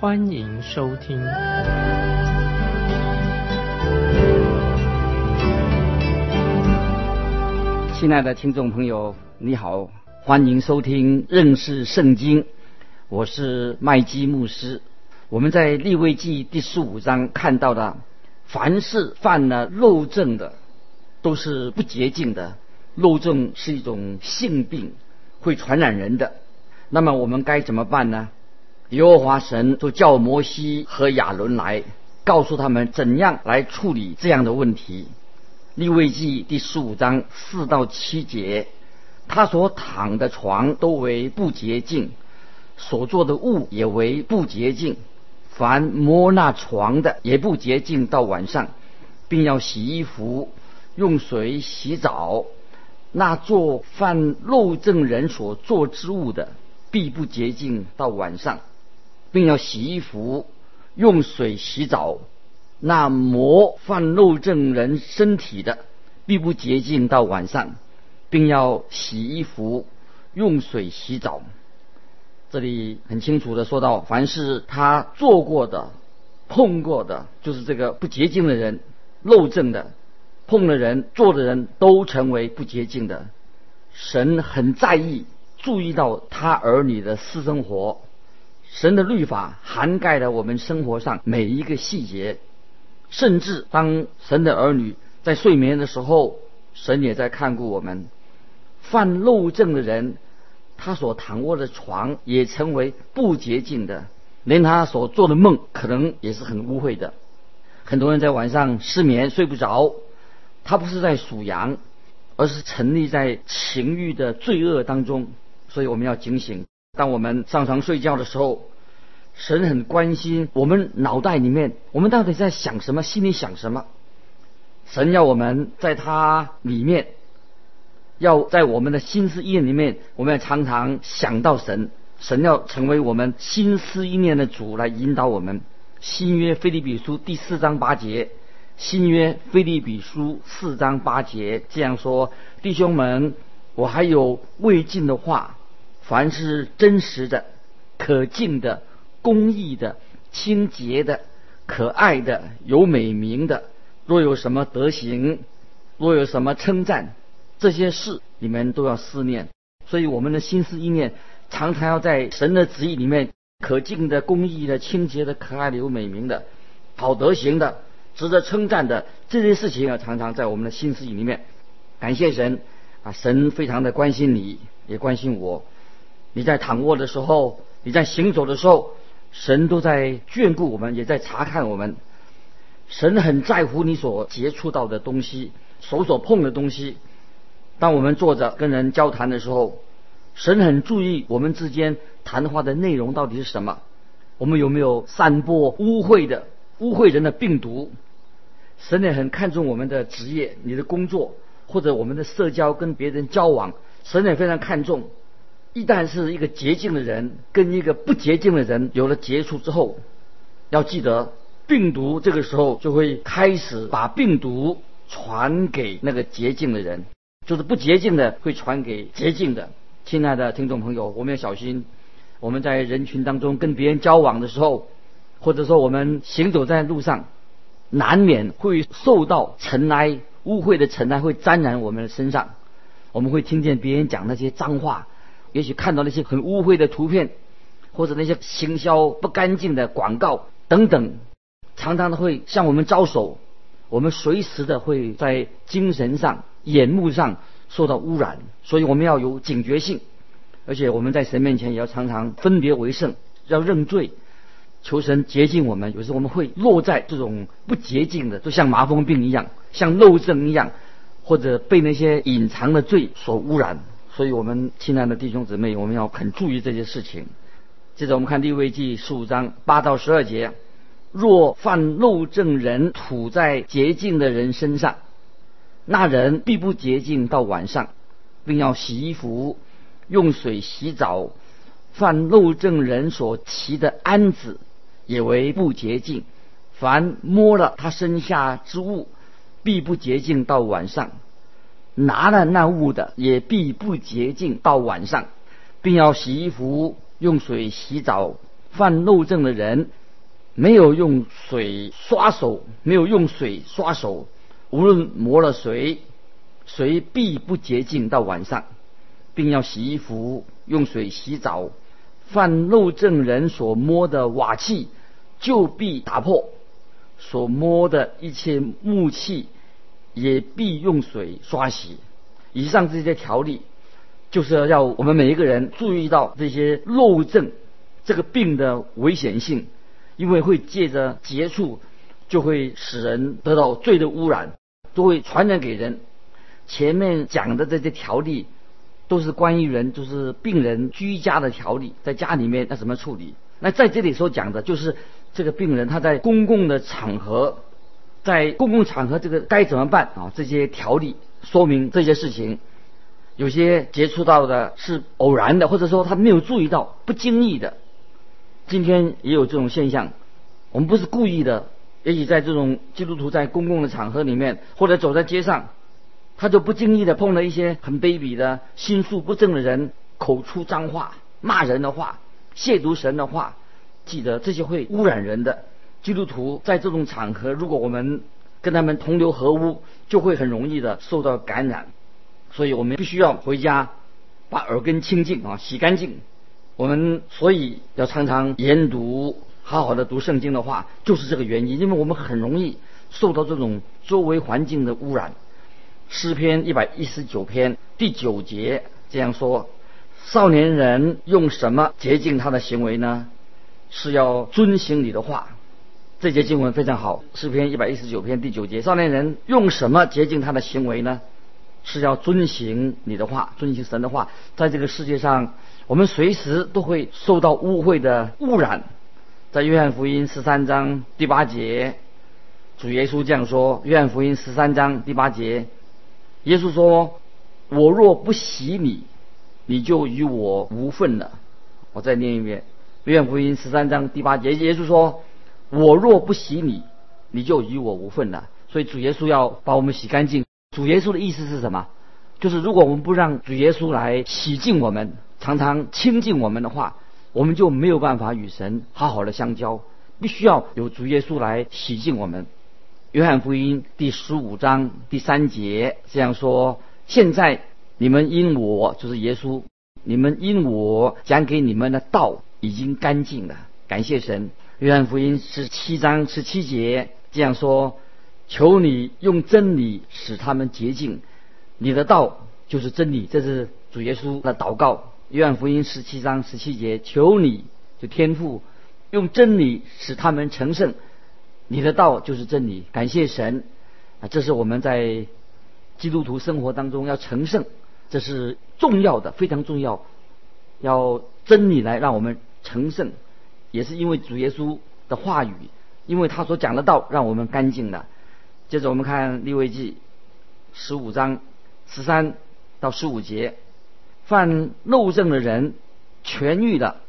欢迎收听。亲爱的听众朋友，你好，欢迎收听认识圣经，我是麦基牧师。我们在利未记第十五章看到的，凡是犯了漏症的。都是不洁净的，漏症是一种性病，会传染人的。那么我们该怎么办呢？耶和华神就叫摩西和亚伦来，告诉他们怎样来处理这样的问题。利未记第十五章四到七节，他所躺的床都为不洁净，所做的物也为不洁净，凡摸那床的也不洁净，到晚上，并要洗衣服。用水洗澡，那做犯漏证人所做之物的，必不洁净到晚上，并要洗衣服，用水洗澡。那磨犯漏症人身体的，必不洁净到晚上，并要洗衣服，用水洗澡。这里很清楚的说到，凡是他做过的、碰过的，就是这个不洁净的人、漏症的。碰的人、做的人都成为不洁净的。神很在意、注意到他儿女的私生活。神的律法涵盖了我们生活上每一个细节，甚至当神的儿女在睡眠的时候，神也在看顾我们。犯漏症的人，他所躺卧的床也成为不洁净的，连他所做的梦可能也是很污秽的。很多人在晚上失眠，睡不着。他不是在数羊，而是沉溺在情欲的罪恶当中，所以我们要警醒。当我们上床睡觉的时候，神很关心我们脑袋里面，我们到底在想什么，心里想什么。神要我们在他里面，要在我们的心思意念里面，我们要常常想到神。神要成为我们心思意念的主，来引导我们。新约菲利比书第四章八节。新约菲利比书四章八节这样说：“弟兄们，我还有未尽的话，凡是真实的、可敬的、公义的、清洁的、可爱的、有美名的，若有什么德行，若有什么称赞，这些事你们都要思念。所以我们的心思意念常常要在神的旨意里面，可敬的、公义的、清洁的、可爱的、有美名的、好德行的。”值得称赞的这些事情啊，常常在我们的心思意里面。感谢神啊，神非常的关心你，也关心我。你在躺卧的时候，你在行走的时候，神都在眷顾我们，也在查看我们。神很在乎你所接触到的东西，手所碰的东西。当我们坐着跟人交谈的时候，神很注意我们之间谈话的内容到底是什么。我们有没有散播污秽的？污秽人的病毒，神也很看重我们的职业、你的工作或者我们的社交跟别人交往，神也非常看重。一旦是一个洁净的人跟一个不洁净的人有了接触之后，要记得病毒这个时候就会开始把病毒传给那个洁净的人，就是不洁净的会传给洁净的。亲爱的听众朋友，我们要小心，我们在人群当中跟别人交往的时候。或者说，我们行走在路上，难免会受到尘埃、污秽的尘埃会沾染我们的身上。我们会听见别人讲那些脏话，也许看到那些很污秽的图片，或者那些行销不干净的广告等等，常常的会向我们招手。我们随时的会在精神上、眼目上受到污染，所以我们要有警觉性，而且我们在神面前也要常常分别为圣，要认罪。求神洁净我们，有时候我们会落在这种不洁净的，就像麻风病一样，像漏症一样，或者被那些隐藏的罪所污染。所以，我们亲爱的弟兄姊妹，我们要很注意这些事情。接着，我们看利未记十五章八到十二节，若犯漏症人吐在洁净的人身上，那人必不洁净到晚上，并要洗衣服，用水洗澡。犯漏症人所骑的鞍子也为不洁净。凡摸了他身下之物，必不洁净到晚上。拿了那物的也必不洁净到晚上，并要洗衣服，用水洗澡。犯漏症的人没有用水刷手，没有用水刷手，无论摸了谁，谁必不洁净到晚上，并要洗衣服，用水洗澡。犯漏症人所摸的瓦器，就必打破；所摸的一切木器。也必用水刷洗。以上这些条例，就是要我们每一个人注意到这些漏症这个病的危险性，因为会借着接触，就会使人得到罪的污染，都会传染给人。前面讲的这些条例，都是关于人，就是病人居家的条例，在家里面要怎么处理。那在这里所讲的，就是这个病人他在公共的场合。在公共场合，这个该怎么办啊？这些条例说明这些事情，有些接触到的是偶然的，或者说他没有注意到，不经意的。今天也有这种现象，我们不是故意的，也许在这种基督徒在公共的场合里面，或者走在街上，他就不经意的碰了一些很卑鄙的心术不正的人，口出脏话、骂人的话、亵渎神的话，记得这些会污染人的。基督徒在这种场合，如果我们跟他们同流合污，就会很容易的受到感染。所以我们必须要回家把耳根清净啊，洗干净。我们所以要常常研读，好好的读圣经的话，就是这个原因。因为我们很容易受到这种周围环境的污染。诗篇一百一十九篇第九节这样说：少年人用什么洁净他的行为呢？是要遵行你的话。这节经文非常好，诗篇一百一十九篇第九节：少年人用什么洁净他的行为呢？是要遵行你的话，遵行神的话。在这个世界上，我们随时都会受到污秽的污染。在约翰福音十三章第八节，主耶稣这样说：约翰福音十三章第八节，耶稣说：“我若不洗你，你就与我无份了。”我再念一遍：约翰福音十三章第八节，耶稣说。我若不洗你，你就与我无份了。所以主耶稣要把我们洗干净。主耶稣的意思是什么？就是如果我们不让主耶稣来洗净我们，常常亲近我们的话，我们就没有办法与神好好的相交。必须要有主耶稣来洗净我们。约翰福音第十五章第三节这样说：现在你们因我，就是耶稣，你们因我讲给你们的道已经干净了。感谢神。约翰福音十七章十七节这样说：“求你用真理使他们洁净，你的道就是真理。”这是主耶稣的祷告。约翰福音十七章十七节：“求你就天父用真理使他们成圣，你的道就是真理。”感谢神啊！这是我们在基督徒生活当中要成圣，这是重要的，非常重要，要真理来让我们成圣。也是因为主耶稣的话语，因为他所讲的道，让我们干净了。接着我们看利未记十五章十三到十五节，犯漏症的人痊愈了，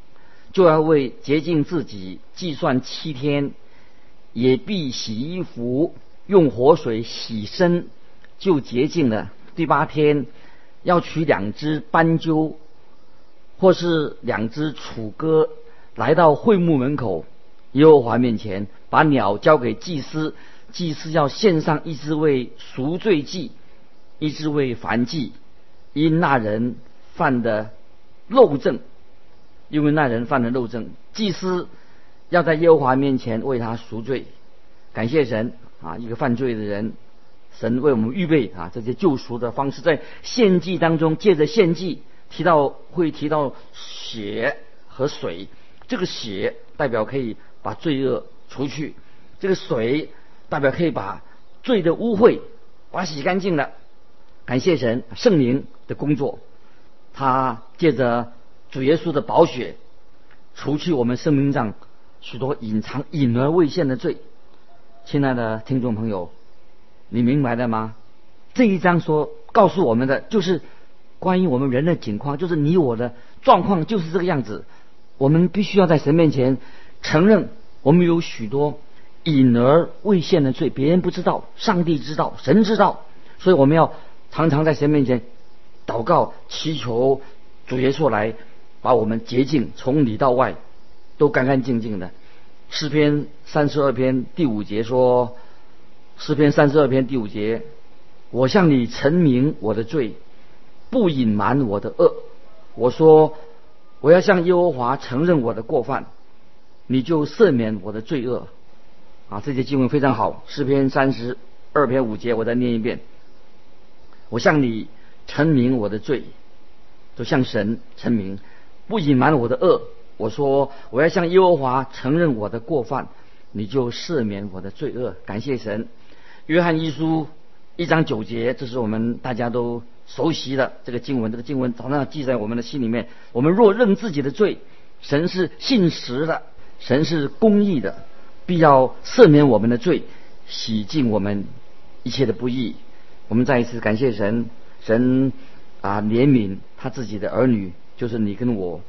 就要为洁净自己计算七天，也必洗衣服，用活水洗身，就洁净了。第八天要取两只斑鸠，或是两只楚歌。来到会幕门口，耶和华面前，把鸟交给祭司，祭司要献上一只为赎罪祭，一只为燔祭，因那人犯的漏症，因为那人犯的漏症，祭司要在耶和华面前为他赎罪，感谢神啊！一个犯罪的人，神为我们预备啊这些救赎的方式，在献祭当中，借着献祭提到会提到血和水。这个血代表可以把罪恶除去，这个水代表可以把罪的污秽把它洗干净了。感谢神圣灵的工作，他借着主耶稣的宝血除去我们生命上许多隐藏、隐而未现的罪。亲爱的听众朋友，你明白了吗？这一章说告诉我们的，就是关于我们人的境况，就是你我的状况就是这个样子。我们必须要在神面前承认，我们有许多隐而未现的罪，别人不知道，上帝知道，神知道，所以我们要常常在神面前祷告、祈求主耶稣来把我们洁净，从里到外都干干净净的。诗篇三十二篇第五节说：“诗篇三十二篇第五节，我向你陈明我的罪，不隐瞒我的恶。我说，我要向耶和华承认我的过犯，你就赦免我的罪恶。”啊，这节经文非常好。诗篇三十二篇五节，我再念一遍：“我向你陈明我的罪，就向神陈明，不隐瞒我的恶。”我说我要向耶和华承认我的过犯，你就赦免我的罪恶。感谢神。约翰一书一章九节，这是我们大家都熟悉的这个经文。这个经文常常记在我们的心里面。我们若认自己的罪，神是信实的，神是公义的，必要赦免我们的罪，洗净我们一切的不义。我们再一次感谢神，神啊怜悯他自己的儿女，就是你跟我。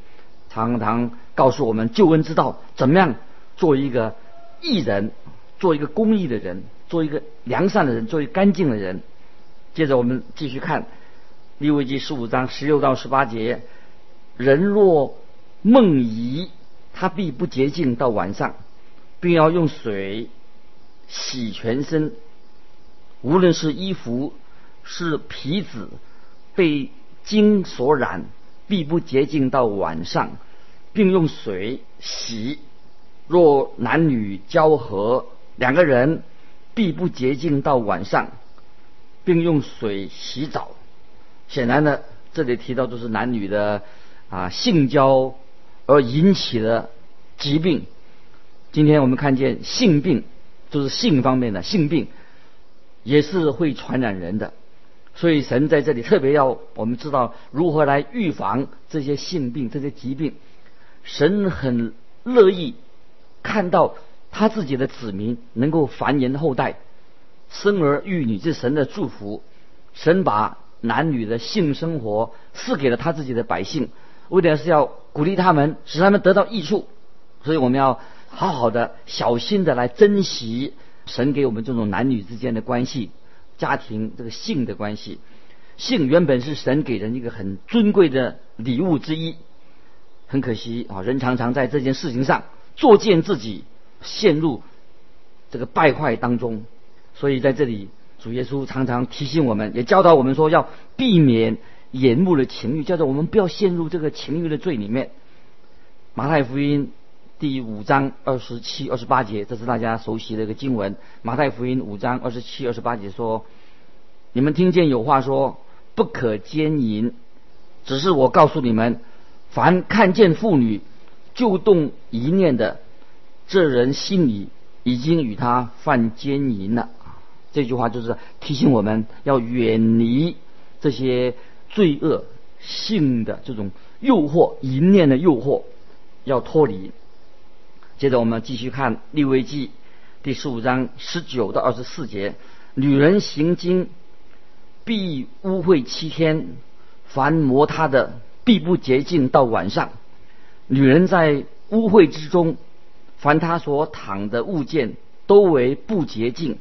常常告诉我们救恩之道，怎么样做一个义人，做一个公义的人，做一个良善的人，做一个干净的人。接着我们继续看利未记十五章十六到十八节：人若梦遗，他必不洁净到晚上，并要用水洗全身，无论是衣服是皮子被精所染。必不洁净到晚上，并用水洗。若男女交合，两个人必不洁净到晚上，并用水洗澡。显然呢，这里提到都是男女的啊性交而引起的疾病。今天我们看见性病，就是性方面的性病，也是会传染人的。所以神在这里特别要我们知道如何来预防这些性病、这些疾病。神很乐意看到他自己的子民能够繁衍后代、生儿育女，这是神的祝福。神把男女的性生活赐给了他自己的百姓，为的是要鼓励他们，使他们得到益处。所以我们要好好的、小心的来珍惜神给我们这种男女之间的关系。家庭这个性的关系，性原本是神给人一个很尊贵的礼物之一，很可惜啊，人常常在这件事情上作践自己，陷入这个败坏当中。所以在这里，主耶稣常常提醒我们，也教导我们说要避免眼目的情欲，叫做我们不要陷入这个情欲的罪里面。马太福音第五章二十七、二十八节，这是大家熟悉的一个经文。马太福音五章二十七、二十八节说。你们听见有话说不可奸淫，只是我告诉你们，凡看见妇女就动一念的，这人心里已经与他犯奸淫了。这句话就是提醒我们要远离这些罪恶性的这种诱惑，淫念的诱惑要脱离。接着我们继续看利未记第十五章十九到二十四节，女人行经。必污秽七天，凡摩他的必不洁净到晚上。女人在污秽之中，凡他所躺的物件都为不洁净，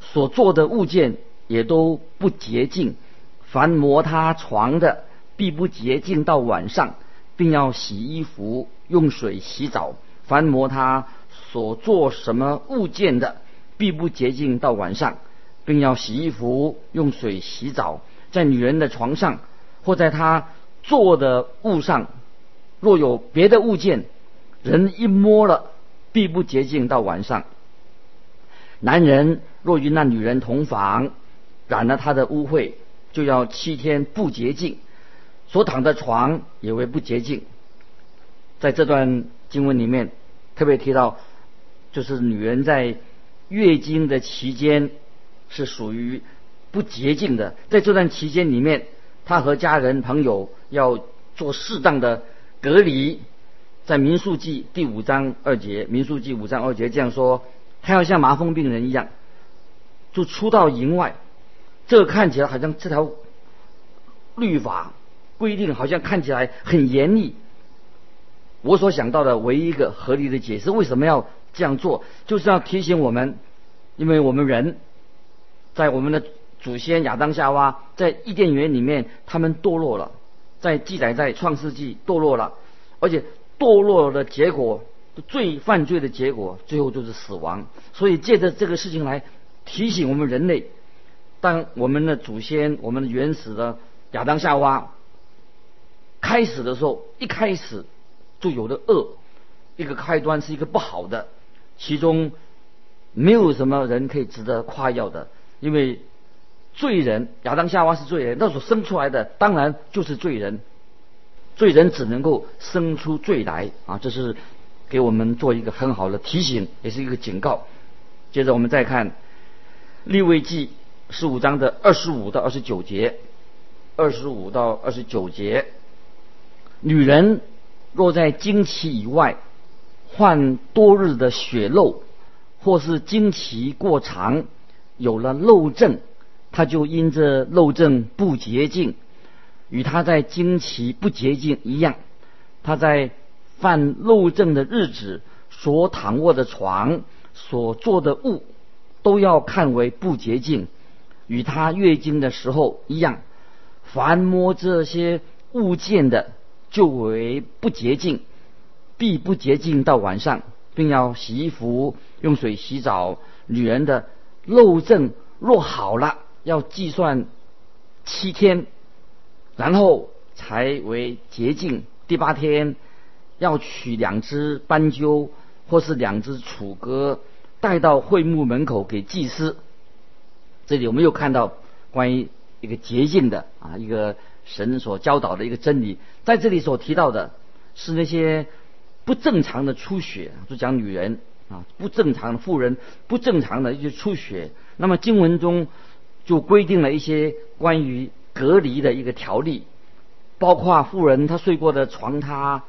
所做的物件也都不洁净。凡摩他床的必不洁净到晚上，并要洗衣服，用水洗澡。凡摩他所做什么物件的，必不洁净到晚上。并要洗衣服，用水洗澡，在女人的床上或在她坐的物上，若有别的物件，人一摸了，必不洁净到晚上。男人若与那女人同房，染了她的污秽，就要七天不洁净，所躺的床也为不洁净。在这段经文里面，特别提到，就是女人在月经的期间。是属于不洁净的，在这段期间里面，她和家人朋友要做适当的隔离，在民数记第五章二节，民数记五章二节这样说：他要像麻风病人一样，就出到营外。这个看起来好像这条律法规定，好像看起来很严厉。我所想到的唯一一个合理的解释，为什么要这样做，就是要提醒我们，因为我们人在我们的祖先亚当夏娃在伊甸园里面，他们堕落了，在记载在创世纪堕落了，而且堕落的结果，罪犯罪的结果，最后就是死亡。所以借着这个事情来提醒我们人类。当我们的祖先，我们的原始的亚当夏娃开始的时候，一开始就有的恶，一个开端是一个不好的，其中没有什么人可以值得夸耀的，因为罪人亚当夏娃是罪人，那所生出来的当然就是罪人，罪人只能够生出罪来啊！这是给我们做一个很好的提醒，也是一个警告。接着我们再看利未记。十五章的二十五到二十九节，二十五到二十九节，女人若在经期以外患多日的血漏，或是经期过长有了漏症，她就因这漏症不洁净，与他在经期不洁净一样。他在犯漏症的日子所躺卧的床、所做的物，都要看为不洁净。与他月经的时候一样，凡摸这些物件的，就为不洁净，必不洁净到晚上，并要洗衣服，用水洗澡。女人的漏症若好了，要计算七天，然后才为洁净。第八天要取两只斑鸠或是两只楚歌，带到会幕门口给祭司。这里我们又看到关于一个洁净的啊，一个神所教导的一个真理。在这里所提到的是那些不正常的出血，就讲女人啊，不正常的妇人，不正常的一些出血。那么经文中就规定了一些关于隔离的一个条例，包括富人他睡过的床榻、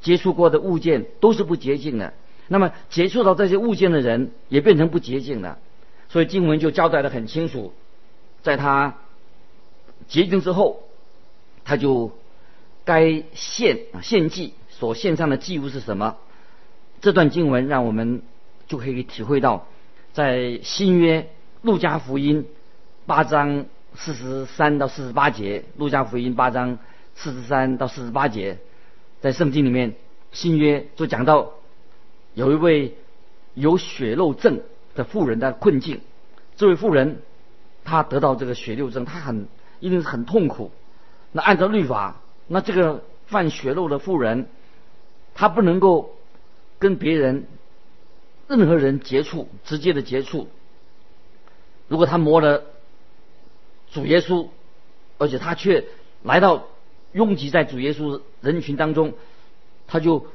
接触过的物件都是不洁净的。那么接触到这些物件的人也变成不洁净的。所以经文就交代的很清楚，在他洁净之后，他就该献献祭所献上的祭物是什么？这段经文让我们就可以体会到，在新约路加福音八章四十三到四十八节，路加福音八章四十三到四十八节，在圣经里面新约就讲到有一位有血肉症。的妇人的困境，这位妇人，她得到这个血流症，她很一定是很痛苦。那按照律法，那这个犯血肉的妇人，她不能够跟别人任何人接触，直接的接触。如果她摸了主耶稣，而且他却来到拥挤在主耶稣人群当中，他就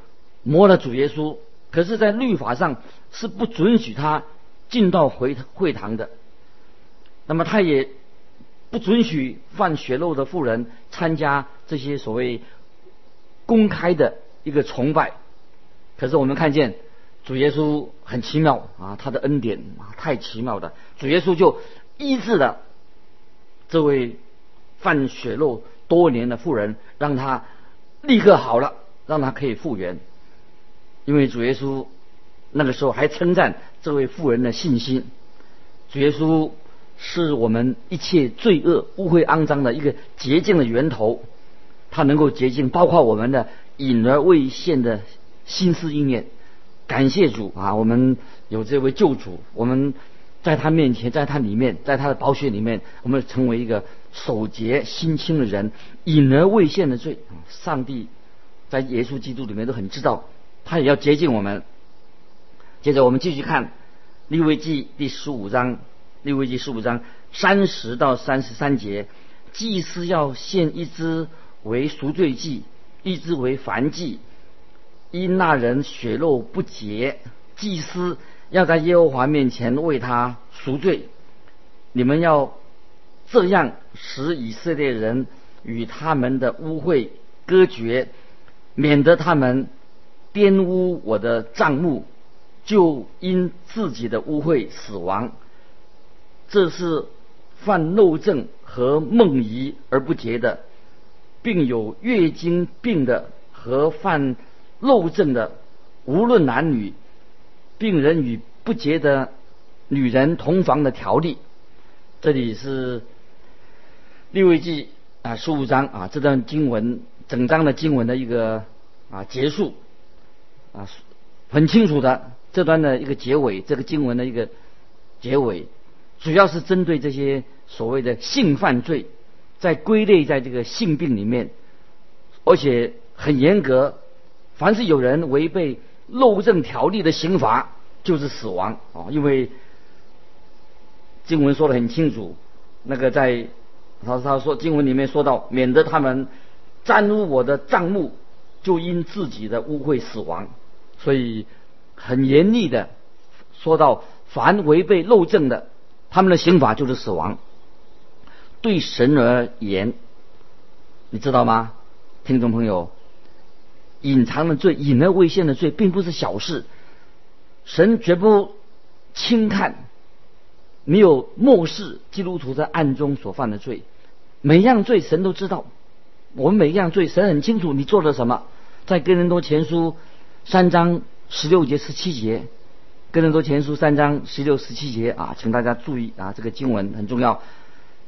摸了主耶稣。可是，在律法上是不准许他。进到会会堂的，那么他也不准许犯血肉的妇人参加这些所谓公开的一个崇拜。可是我们看见主耶稣很奇妙啊，他的恩典啊太奇妙了，主耶稣就医治了这位犯血肉多年的妇人，让他立刻好了，让他可以复原，因为主耶稣。那个时候还称赞这位妇人的信心。主耶稣是我们一切罪恶、污秽、肮脏的一个洁净的源头，他能够洁净，包括我们的隐而未现的心思意念。感谢主啊！我们有这位救主，我们在他面前，在他里面，在他的宝血里面，我们成为一个守洁心清的人。隐而未现的罪，上帝在耶稣基督里面都很知道，他也要接近我们。接着我们继续看《利未记》第十五章，《利未记》十五章三十到三十三节，祭司要献一只为赎罪祭，一只为燔祭。因那人血肉不洁，祭司要在耶和华面前为他赎罪。你们要这样使以色列人与他们的污秽隔绝，免得他们玷污我的账目，就因自己的污秽死亡。这是犯漏症和梦遗而不洁的，并有月经病的和犯漏症的，无论男女，病人与不洁的女人同房的条例。这里是利未记啊十五章啊这段经文整章的经文的一个啊结束啊很清楚的这段的一个结尾，这个经文的一个结尾，主要是针对这些所谓的性犯罪，在归类在这个性病里面，而且很严格，凡是有人违背漏证条例的刑罚就是死亡啊，因为。经文说的很清楚，那个在他他说经文里面说到，免得他们沾污我的账目，就因自己的污秽死亡，所以很严厉的说到，凡违背漏证的，他们的刑罚就是死亡。对神而言，你知道吗，听众朋友，隐藏的罪、隐而未现的罪，并不是小事，神绝不轻看。没有漠视基督徒在暗中所犯的罪，每样罪神都知道。我们每一样罪神很清楚你做了什么。在哥林多前书三章十六节十七节，哥林多前书三章十六十七节啊，请大家注意啊，这个经文很重要。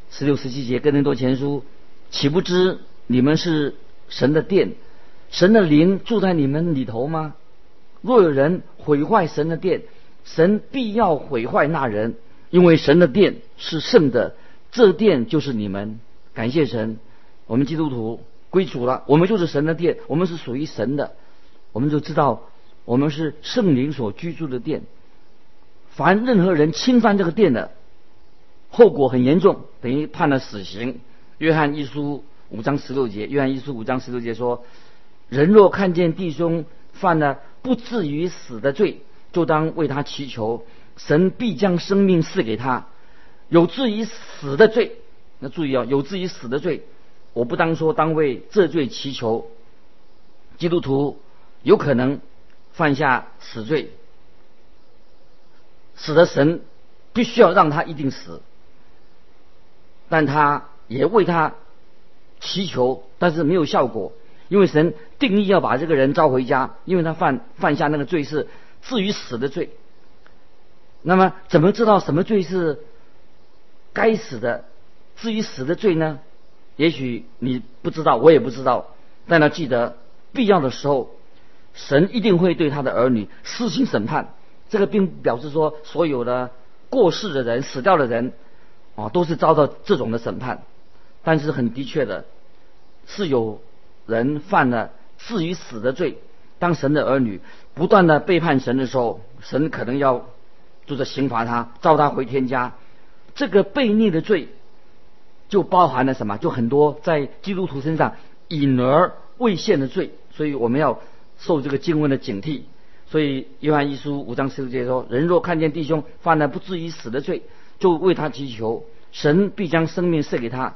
十六十七节哥林多前书，岂不知你们是神的殿，神的灵住在你们里头吗？若有人毁坏神的殿，神必要毁坏那人。因为神的殿是圣的，这殿就是你们。感谢神，我们基督徒归主了，我们就是神的殿，我们是属于神的。我们就知道，我们是圣灵所居住的殿。凡任何人侵犯这个殿的，后果很严重，等于判了死刑。约翰一书五章十六节，约翰一书五章十六节说：人若看见弟兄犯了不至于死的罪，就当为他祈求。神必将生命赐给他，有至于死的罪。那注意啊，有至于死的罪，我不当说当为这罪祈求。基督徒有可能犯下死罪，死的神必须要让他一定死，但他也为他祈求，但是没有效果，因为神定义要把这个人召回家，因为他犯犯下那个罪是至于死的罪。那么，怎么知道什么罪是该死的？至于死的罪呢？也许你不知道，我也不知道。但要记得，必要的时候，神一定会对他的儿女施行审判。这个并表示说，所有的过世的人、死掉的人，啊，都是遭到这种的审判。但是很的确的，是有人犯了至于死的罪。当神的儿女不断的背叛神的时候，神可能要。就是刑罚他，召他回天家。这个悖逆的罪，就包含了什么？就很多在基督徒身上隐而未现的罪。所以我们要受这个经文的警惕。所以约翰一书五章十六节说：“人若看见弟兄犯了不至于死的罪，就为他祈求，神必将生命赐给他。”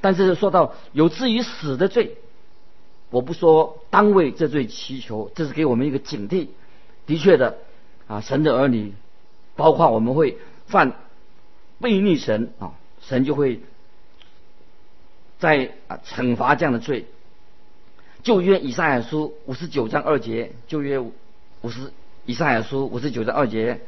但是说到有至于死的罪，我不说当为这罪祈求，这是给我们一个警惕。的确的啊，神的儿女。包括我们会犯悖逆神啊，神就会在啊惩罚这样的罪。旧约以赛亚书五十九章二节，旧约五十以赛亚书五十九章二节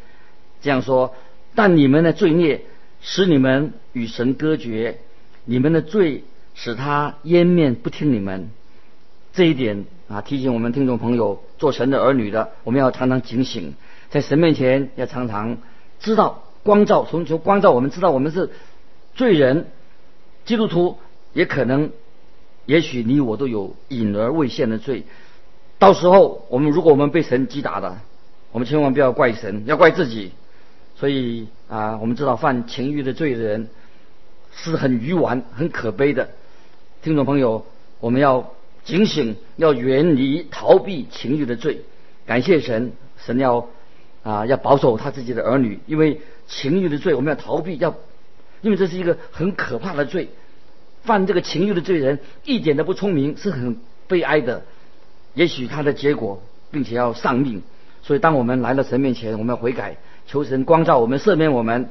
这样说：但你们的罪孽使你们与神隔绝，你们的罪使他湮灭不听你们。这一点啊，提醒我们听众朋友，做神的儿女的，我们要常常警醒。在神面前要常常知道光照，从求光照我们知道我们是罪人，基督徒也可能，也许你我都有隐而未现的罪。到时候我们如果我们被神击打的，我们千万不要怪神，要怪自己。所以啊，我们知道犯情欲的罪的人是很愚顽、很可悲的。听众朋友，我们要警醒，要远离、逃避情欲的罪。感谢神，神要。啊，要保守他自己的儿女，因为情欲的罪，我们要逃避，要，因为这是一个很可怕的罪。犯这个情欲的罪人一点都不聪明，是很悲哀的。也许他的结果并且要丧命。所以，当我们来到神面前，我们要悔改，求神光照我们，赦免我们。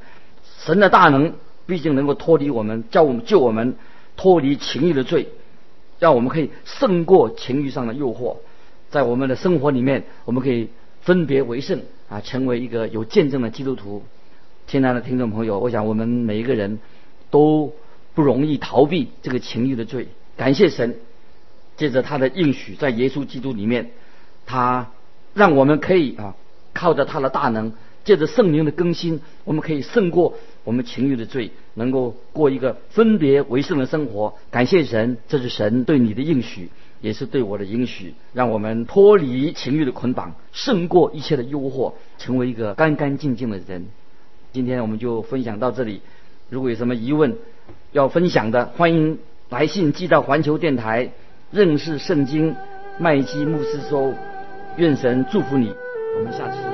神的大能毕竟能够脱离我们，叫我们救我们脱离情欲的罪，让我们可以胜过情欲上的诱惑。在我们的生活里面，我们可以分别为圣啊，成为一个有见证的基督徒。亲爱的听众朋友，我想我们每一个人都不容易逃避这个情欲的罪。感谢神，借着他的应许，在耶稣基督里面，他让我们可以啊，靠着他的大能，借着圣灵的更新，我们可以胜过我们情欲的罪，能够过一个分别为圣的生活。感谢神，这是神对你的应许，也是对我的应许，让我们脱离情欲的捆绑，胜过一切的诱惑，成为一个干干净净的人。今天我们就分享到这里。如果有什么疑问要分享的，欢迎来信寄到环球电台认识圣经麦基牧师收。愿神祝福你，我们下次。